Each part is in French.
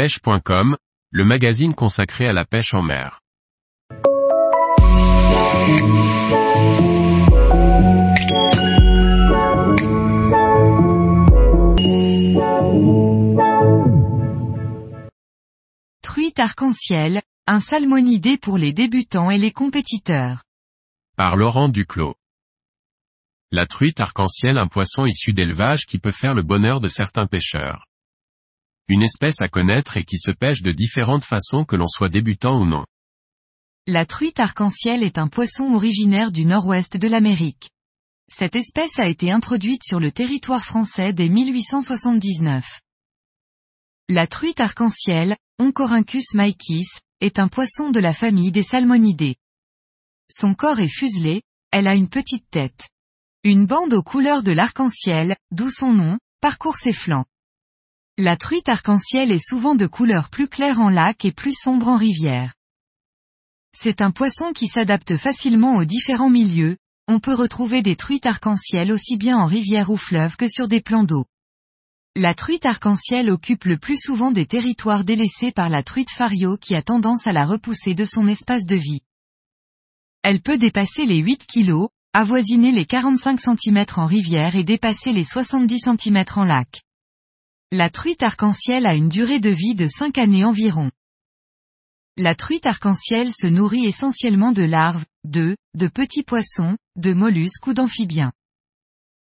pêche.com, le magazine consacré à la pêche en mer. Truite arc-en-ciel, un salmonidé pour les débutants et les compétiteurs. Par Laurent Duclos. La truite arc-en-ciel un poisson issu d'élevage qui peut faire le bonheur de certains pêcheurs. Une espèce à connaître et qui se pêche de différentes façons que l'on soit débutant ou non. La truite arc-en-ciel est un poisson originaire du nord-ouest de l'Amérique. Cette espèce a été introduite sur le territoire français dès 1879. La truite arc-en-ciel, Oncorhynchus maïkis, est un poisson de la famille des salmonidés. Son corps est fuselé, elle a une petite tête. Une bande aux couleurs de l'arc-en-ciel, d'où son nom, parcourt ses flancs. La truite arc-en-ciel est souvent de couleur plus claire en lac et plus sombre en rivière. C'est un poisson qui s'adapte facilement aux différents milieux, on peut retrouver des truites arc-en-ciel aussi bien en rivière ou fleuve que sur des plans d'eau. La truite arc-en-ciel occupe le plus souvent des territoires délaissés par la truite fario qui a tendance à la repousser de son espace de vie. Elle peut dépasser les 8 kg, avoisiner les 45 cm en rivière et dépasser les 70 cm en lac. La truite arc-en-ciel a une durée de vie de 5 années environ. La truite arc-en-ciel se nourrit essentiellement de larves, d'œufs, de petits poissons, de mollusques ou d'amphibiens.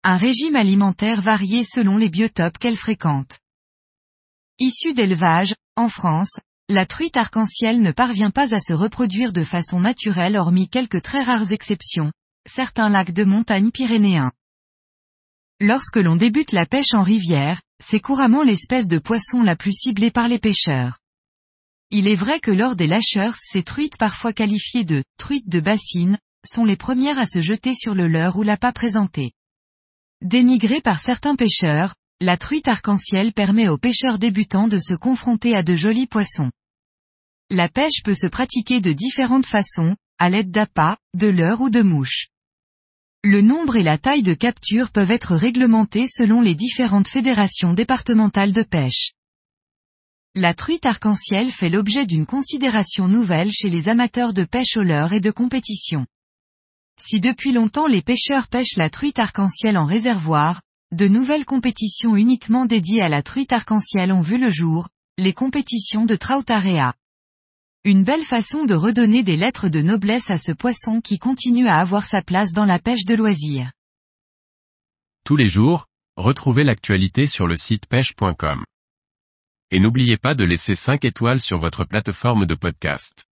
Un régime alimentaire varié selon les biotopes qu'elle fréquente. Issue d'élevage, en France, la truite arc-en-ciel ne parvient pas à se reproduire de façon naturelle hormis quelques très rares exceptions, certains lacs de montagne pyrénéens. Lorsque l'on débute la pêche en rivière, c'est couramment l'espèce de poisson la plus ciblée par les pêcheurs. Il est vrai que lors des lâcheurs ces truites parfois qualifiées de truites de bassine, sont les premières à se jeter sur le leurre ou l'appât présenté. Dénigrée par certains pêcheurs, la truite arc-en-ciel permet aux pêcheurs débutants de se confronter à de jolis poissons. La pêche peut se pratiquer de différentes façons, à l'aide d'appâts, de leurres ou de mouches. Le nombre et la taille de capture peuvent être réglementés selon les différentes fédérations départementales de pêche. La truite arc-en-ciel fait l'objet d'une considération nouvelle chez les amateurs de pêche au leurre et de compétition. Si depuis longtemps les pêcheurs pêchent la truite arc-en-ciel en réservoir, de nouvelles compétitions uniquement dédiées à la truite arc-en-ciel ont vu le jour, les compétitions de Trautarea. Une belle façon de redonner des lettres de noblesse à ce poisson qui continue à avoir sa place dans la pêche de loisirs. Tous les jours, retrouvez l'actualité sur le site pêche.com. Et n'oubliez pas de laisser 5 étoiles sur votre plateforme de podcast.